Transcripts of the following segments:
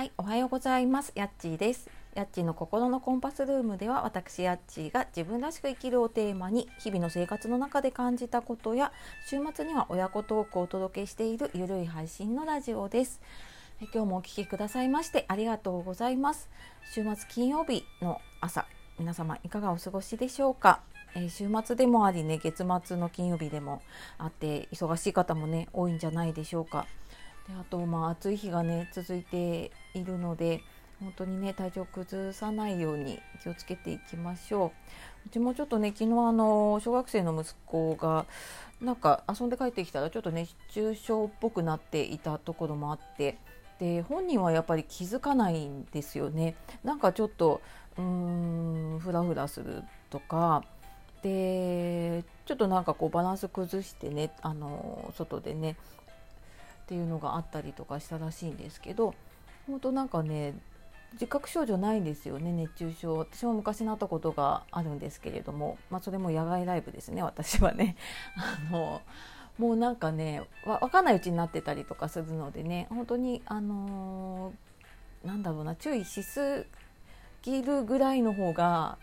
はい、おはようございます。やっちーです。やっちーの心のコンパスルームでは私やっちーが自分らしく生きるをテーマに日々の生活の中で感じたことや週末には親子トークをお届けしているゆるい配信のラジオです。今日もお聞きくださいましてありがとうございます。週末金曜日の朝皆様いかがお過ごしでしょうか？えー週末でもありね月末の金曜日でもあって忙しい方もね多いんじゃないでしょうか。であとまあ暑い日がね続いているので本当にね体調崩さないように気をつけていきましょう。うちもちょっとね昨日あの小学生の息子がなんか遊んで帰ってきたらちょっと熱中症っぽくなっていたところもあってで本人はやっぱり気づかないんですよね。なんかちょっとうーんフラフラするとかでちょっとなんかこうバランス崩してねあの外でねっていうのがあったりとかしたらしいんですけど本当なんかね自覚症状ないんですよね熱中症。私も昔なったことがあるんですけれども、まあ、それも野外ライブですね私はね。あのもうなんかねわ分かんないうちになってたりとかするのでね本当にあのーなんだろうな注意しすぎるぐらいの方が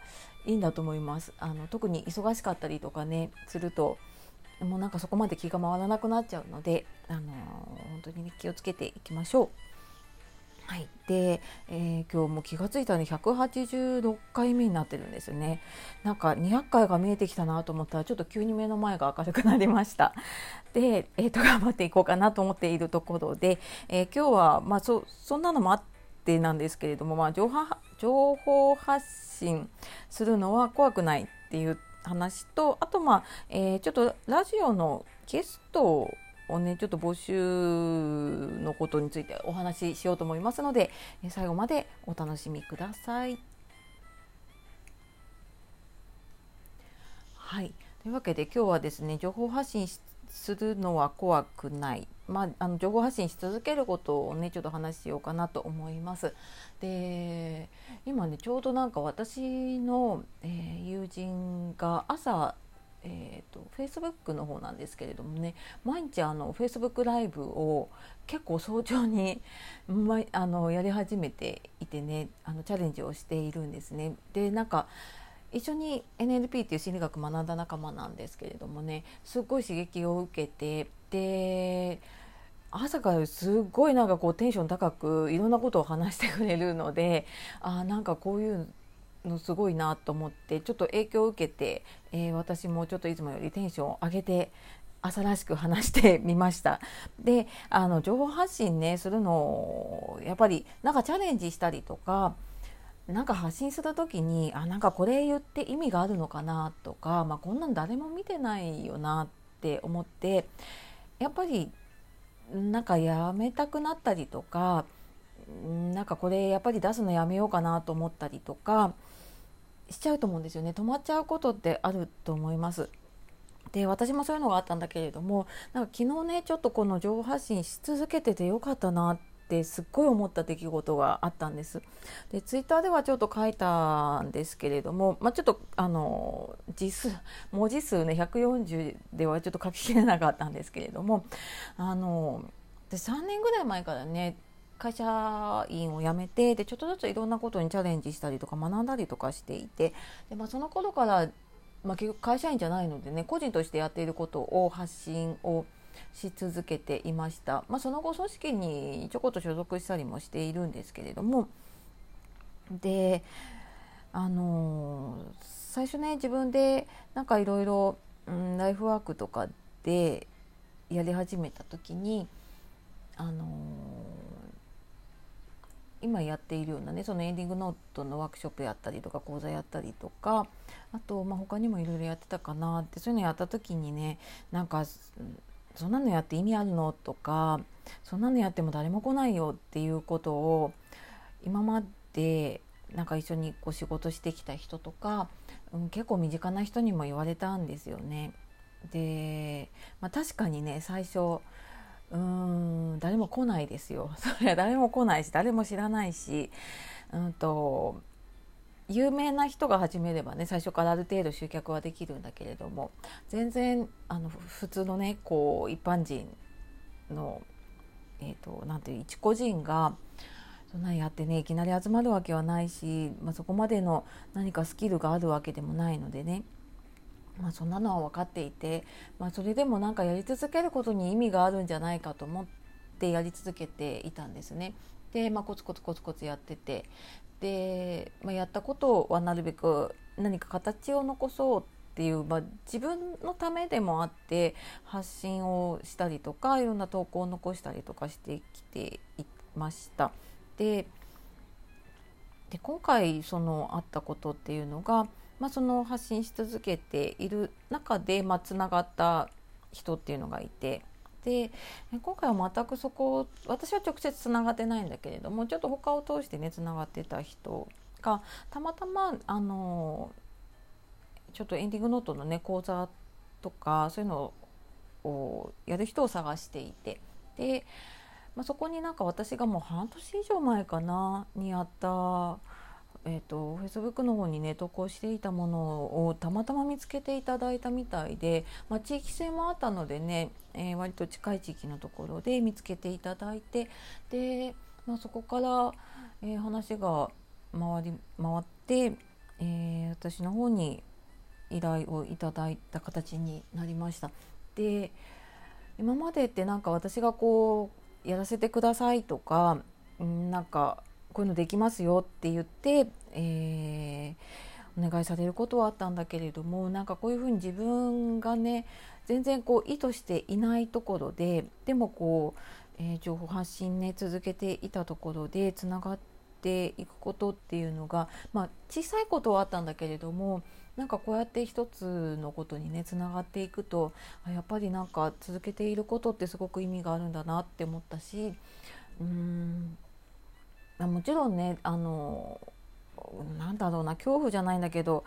いいんだと思います。あの特に忙しかったりとかねするともうなんかそこまで気が回らなくなっちゃうので、あのー本当に、ね、気をつけていきましょう。はい、で、えー今日も気がついたらね186回目になってるんですよね。なんか200回が見えてきたなと思ったらちょっと急に目の前が明るくなりました。で、えー、と頑張っていこうかなと思っているところで、えー今日は、まあ、そそんなのもあってなんですけれども、まあ、情報情報発信するのは怖くないっていう話とあとまあ、えーちょっとラジオのゲストをねちょっと募集のことについてお話ししようと思いますので最後までお楽しみください。はいというわけで今日はですね情報発信するのは怖くない、まあ、あの情報発信し続けることをねちょっと話しようかなと思います。で今ねちょうどなんか私の、えー友人が朝えー、と Facebook の方なんですけれどもね毎日あの Facebook ライブを結構早朝に、ま、あのやり始めていてねあのチャレンジをしているんですね。でなんか一緒に NLP っていう心理学学んだ仲間なんですけれどもねすごい刺激を受けてで朝からすごいなんかこうテンション高くいろんなことを話してくれるのであなんかこういうのすごいなと思ってちょっと影響を受けて、えー私もちょっといつもよりテンションを上げて朝らしく話して みました。であの情報発信ねするのをやっぱりなんかチャレンジしたりとかなんか発信する時にあなんかこれ言って意味があるのかなとか、まあ、こんなん誰も見てないよなって思ってやっぱりなんかやめたくなったりとかなんかこれやっぱり出すのやめようかなと思ったりとかしちゃうと思うんですよね止まっちゃうことってあると思います。で私もそういうのがあったんだけれどもなんか昨日ねちょっとこの情報発信し続けててよかったなってすっごい思った出来事があったんです。でツイッターではちょっと書いたんですけれども、まあ、ちょっとあの字数文字数ね140ではちょっと書ききれなかったんですけれどもあので3年ぐらい前からね会社員を辞めてでちょっとずついろんなことにチャレンジしたりとか学んだりとかしていてで、まあ、その頃から、まあ、結局会社員じゃないのでね個人としてやっていることを発信をし続けていました、まあ、その後組織にちょこっと所属したりもしているんですけれどもであの最初ね自分でなんかいろいろライフワークとかでやり始めた時にあの今やっているようなねそのエンディングノートのワークショップやったりとか講座やったりとかあと、まあ、他にもいろいろやってたかなってそういうのやった時にねなんかそんなのやって意味あるのとかそんなのやっても誰も来ないよっていうことを今までなんか一緒にこう仕事してきた人とか、うん、結構身近な人にも言われたんですよね。で、まあ、確かにね最初うん誰も来ないですよ。それは誰も来ないし誰も知らないし、うんと有名な人が始めればね最初からある程度集客はできるんだけれども全然あの普通のねこう一般人の、えー、となんていう一個人がそんなんやってねいきなり集まるわけはないし、まあ、そこまでの何かスキルがあるわけでもないのでねまあ、そんなのは分かっていて、まあ、それでもなんかやり続けることに意味があるんじゃないかと思ってやり続けていたんですね。で、まあ、コツコツコツコツやっててで、まあ、やったことはなるべく何か形を残そうっていう、まあ、自分のためでもあって発信をしたりとかいろんな投稿を残したりとかしてきていました。でで今回そのあったことっていうのがまあ、その発信し続けている中で、まあ、つながった人っていうのがいてで今回は全くそこ私は直接つながってないんだけれどもちょっと他を通してねつながってた人がたまたまあのちょっとエンディングノートのね講座とかそういうのをやる人を探していてで、まあ、そこになんか私がもう半年以上前かなにやったえーと、フェイスブックの方にね投稿していたものをたまたま見つけていただいたみたいで、まあ、地域性もあったのでね、えー、割と近い地域のところで見つけていただいてで、まあ、そこから、えー、話が回り回って、えー、私の方に依頼をいただいた形になりました。で今までってなんか私がこうやらせてくださいとかなんかこういうのできますよって言って、えー、お願いされることはあったんだけれどもなんかこういうふうに自分がね全然こう意図していないところででもこう、えー、情報発信ね続けていたところでつながっていくことっていうのが、まあ、小さいことはあったんだけれどもなんかこうやって一つのことにねつながっていくとやっぱりなんか続けていることってすごく意味があるんだなって思ったしうーん。もちろんねあのなんだろうな恐怖じゃないんだけど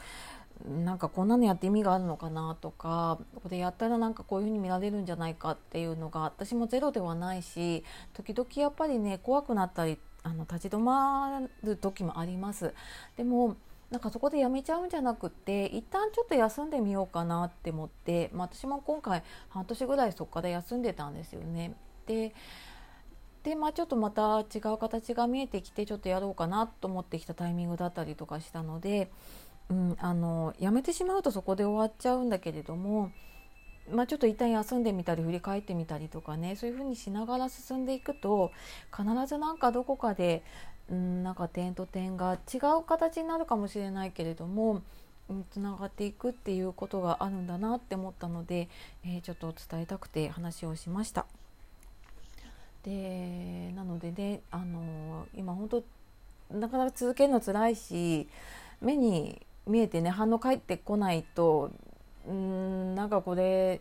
なんかこんなのやって意味があるのかなとかここでやったらなんかこういう風に見られるんじゃないかっていうのが私もゼロではないし時々やっぱりね怖くなったりあの立ち止まる時もあります。でもなんかそこでやめちゃうんじゃなくて一旦ちょっと休んでみようかなって思って、まあ、私も今回半年ぐらいそこから休んでたんですよね。ででまあちょっとまた違う形が見えてきてちょっとやろうかなと思ってきたタイミングだったりとかしたので、うん、あのやめてしまうとそこで終わっちゃうんだけれども、まあ、ちょっと一旦休んでみたり振り返ってみたりとかねそういうふうにしながら進んでいくと必ずなんかどこかで、うん、なんか点と点が違う形になるかもしれないけれどもつながっていくっていうことがあるんだなって思ったので、えー、ちょっと伝えたくて話をしました。でなのでねあの今本当なかなか続けるの辛いし目に見えてね反応返ってこないとうんなんかこれ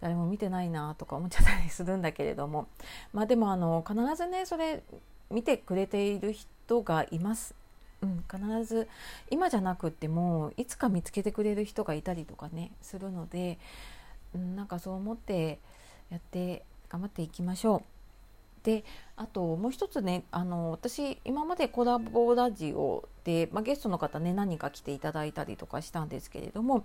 誰も見てないなとか思っちゃったりするんだけれどもまあでもあの必ずねそれ見てくれている人がいます。うん、必ず今じゃなくってもいつか見つけてくれる人がいたりとかねするので、うん、なんかそう思ってやって頑張っていきましょう。であともう一つねあの私今までコラボラジオで、まあ、ゲストの方ね何人か来ていただいたりとかしたんですけれども、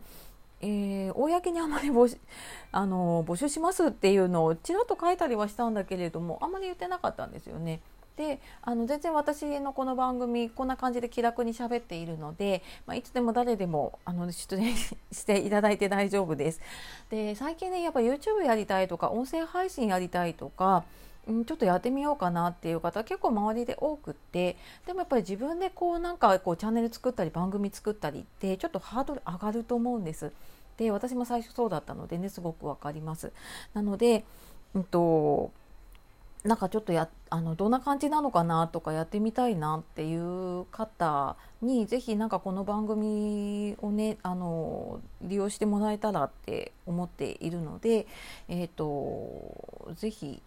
えー、公にあまり募 あの募集しますっていうのをちらっと書いたりはしたんだけれどもあんまり言ってなかったんですよね。であの全然私のこの番組こんな感じで気楽に喋っているので、まあ、いつでも誰でもあの出演 していただいて大丈夫です。で最近ねやっぱ YouTube やりたいとか音声配信やりたいとかちょっとやってみようかなっていう方結構周りで多くってでもやっぱり自分でこうなんかこうチャンネル作ったり番組作ったりってちょっとハードル上がると思うんです。で私も最初そうだったのでねすごく分かります。なので、うんとなんかちょっとやあのどんな感じなのかなとかやってみたいなっていう方にぜひなんかこの番組をねあの利用してもらえたらって思っているので、えーと、とぜひ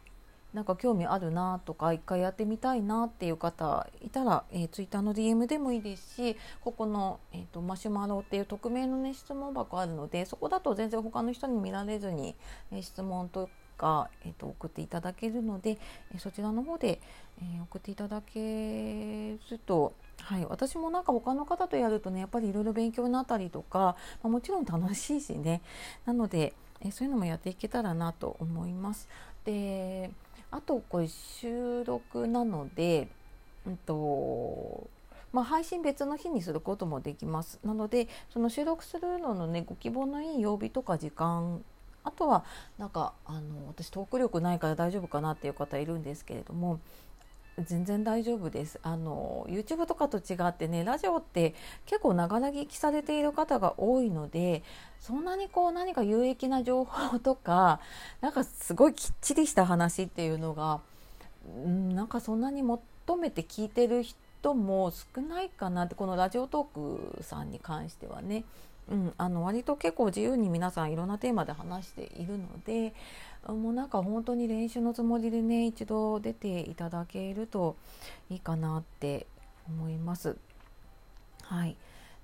なんか興味あるなとか一回やってみたいなっていう方いたら、えー、ツイッターの DM でもいいですしここの、えーと、マシュマロっていう匿名の、ね、質問箱あるのでそこだと全然他の人に見られずに、えー、質問とか、えーと、送っていただけるので、えー、そちらの方で、えー、送っていただけるとはい、私もなんか他の方とやるとねやっぱりいろいろ勉強になったりとか、まあ、もちろん楽しいしねなので、えそういうのもやっていけたらなと思います。であとこれ収録なのでうんとまあ、配信別の日にすることもできます。なのでその収録するののねご希望のいい曜日とか時間あとはなんかあの私トーク力ないから大丈夫かなっていう方いるんですけれども全然大丈夫ですあの YouTube とかと違ってねラジオって結構ながら聞きされている方が多いのでそんなにこう何か有益な情報とかなんかすごいきっちりした話っていうのが、ん、なんかそんなに求めて聞いてる人も少ないかなってこのラジオトークさんに関してはね。うん、あの割と結構自由に皆さんいろんなテーマで話しているのでもうなんか本当に練習のつもりでね一度出ていただけるといいかなって思います。はい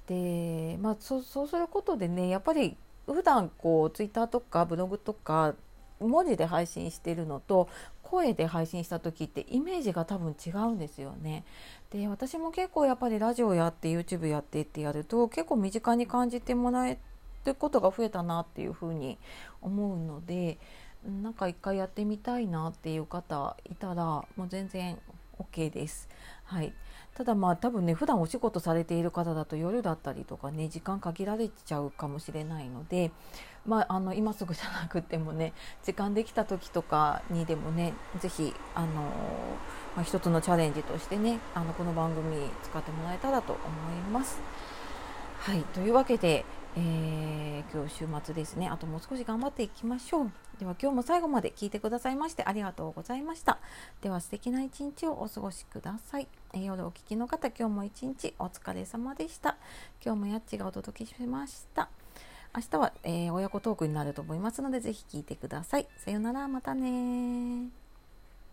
でまあ、そうそうすることでねやっぱり普段こうツイッターとかブログとか文字で配信してるのと声で配信した時ってイメージが多分違うんですよね。で私も結構やっぱりラジオやって YouTube やってってやると結構身近に感じてもらえることが増えたなっていうふうに思うのでなんか一回やってみたいなっていう方いたらもう全然 OK です。はい、ただまあ多分ね普段お仕事されている方だと夜だったりとかね時間限られちゃうかもしれないので、まあ、あの今すぐじゃなくてもね時間できた時とかにでもね是非あの、まあ、一つのチャレンジとしてねあのこの番組使ってもらえたらと思います。はいというわけでえー、今日週末ですね。あともう少し頑張っていきましょう。では今日も最後まで聞いてくださいましてありがとうございました。では素敵な一日をお過ごしください、えー、夜お聞きの方今日も一日お疲れ様でした。今日もやっちがお届けしました。明日は、えー、親子トークになると思いますのでぜひ聞いてください。さようならまたね